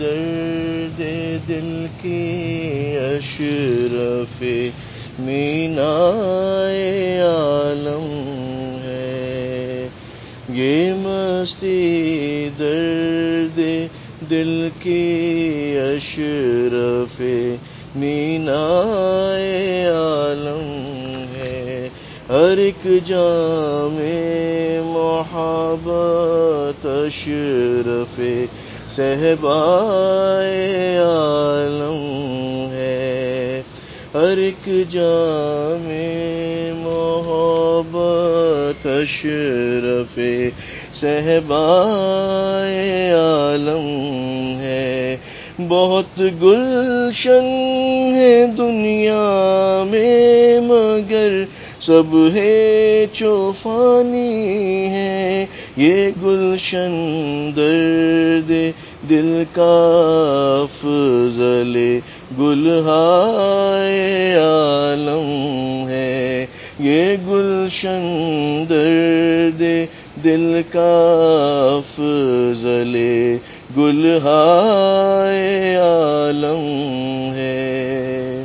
درد دل کی اشرف مینا عالم ہے۔ یہ مستی درد دل کی اشرف مینا عالم ہے۔ ہر ایک جام محبت اشرف صحبائے عالم ہے۔ ہر ایک جام محبت اشرف صحبائے عالم ہے۔ بہت گلشن ہے دنیا میں، مگر سب ہے چوفانی ہے۔ یہ گلشن درد دل کا افضل گلہائے عالم ہے۔ یہ گلشن درد دل کا افضل گلہائے عالم ہے۔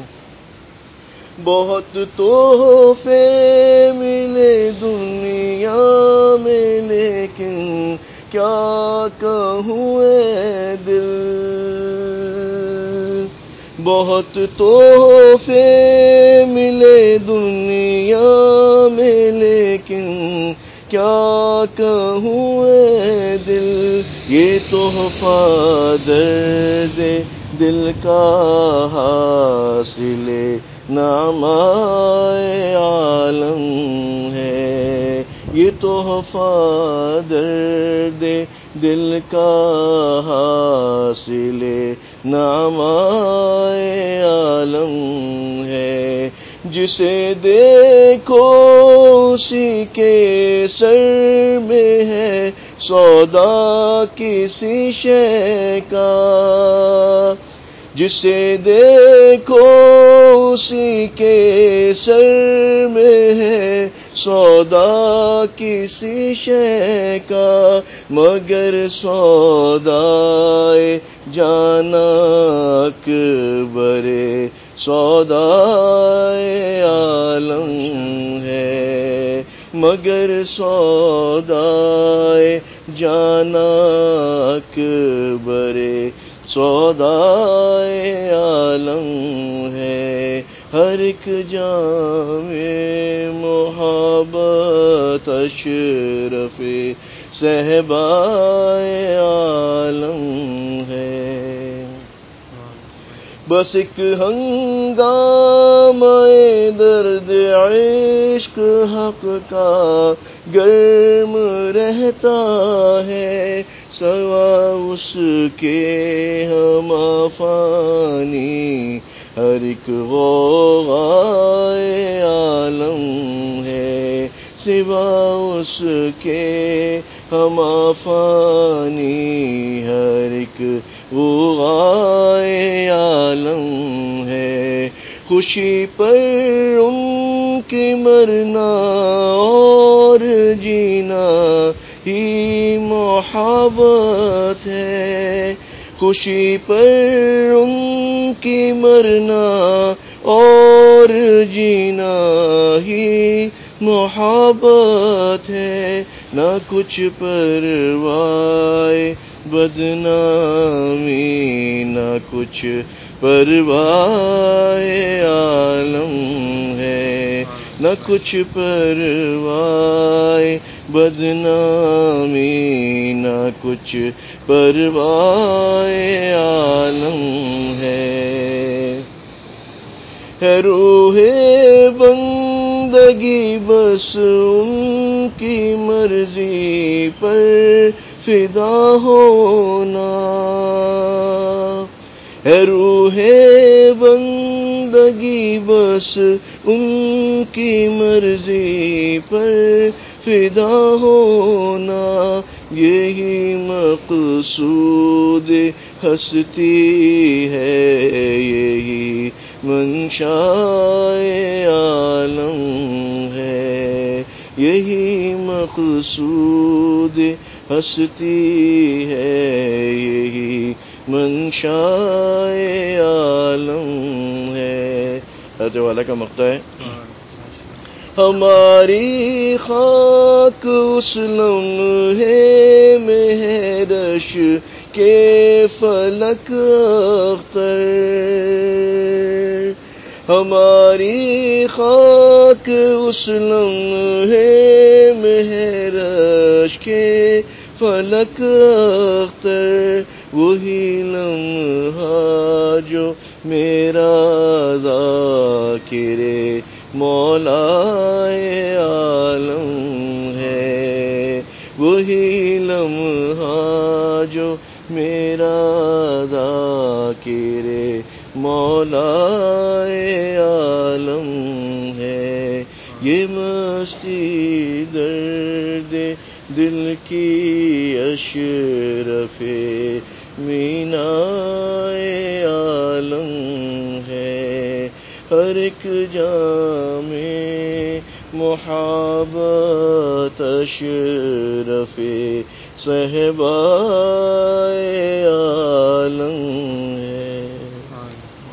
بہت تحفے ملے دنیا میں، لیکن کیا کہوں اے دل؟ بہت تحفے ملے دنیا میں، لیکن کیا کہوں اے دل؟ یہ تحفہ درد دل کا حاصل نام عالم ہے۔ یہ تحفہ درد دل کا حاصل نام عالم ہے، جسے دیکھو اسی کے سر میں ہے، سودا کسی شے کا۔ جسے دیکھو اسی کے سر میں ہے سودا کسی شے کا، مگر سودا جانا برے سودا عالم ہے۔ مگر سودا جانا برے سودا عالم ہے۔ ہر ایک جام محبت اشرف صحبائے عالم ہے۔ بس ایک ہنگام درد عشق حق کا گرم رہتا ہے۔ سوا اس کے ہم فانی ہر ایک غوغائے عالم ہے، سوا اس کے ہم فانی ہر ایک غوغائے عالم ہے۔ خوشی پر ان کی مرنا اور جینا ہی محبت ہے۔ خوشی پر ان کی مرنا اور جینا ہی محبت ہے، نہ کچھ پروائے بدنامی، نہ کچھ پروائے عالم ہے۔ نہ کچھ پروائے بدنامی، نہ کچھ پروائے عالم ہے روح بندگی، بس ان کی مرضی پر فدا ہونا۔ روح بندگی، بس ان کی مرضی پر فدا ہونا، یہی مقصود ہستی ہے، یہی منشا عالم ہے، یہی مقصود ہستی ہے، یہی منشائے عالم ہے۔ حضرت والا کا مقطع ہے۔ ہماری خاک اس لمحے مہرش کے فلک اختر۔ ہماری خاک اس لمحے مہرش کے فلک اختر۔ وہی لمحہ جو میرا ذاکر مولا عالم ہے۔ وہی لمحہ جو میرا ذاکر مولا عالم ہے۔ یہ مستی درد دل کی اشرف مینا عالم ہے۔ ہر ایک جام محبت اشرف صحبائے عالم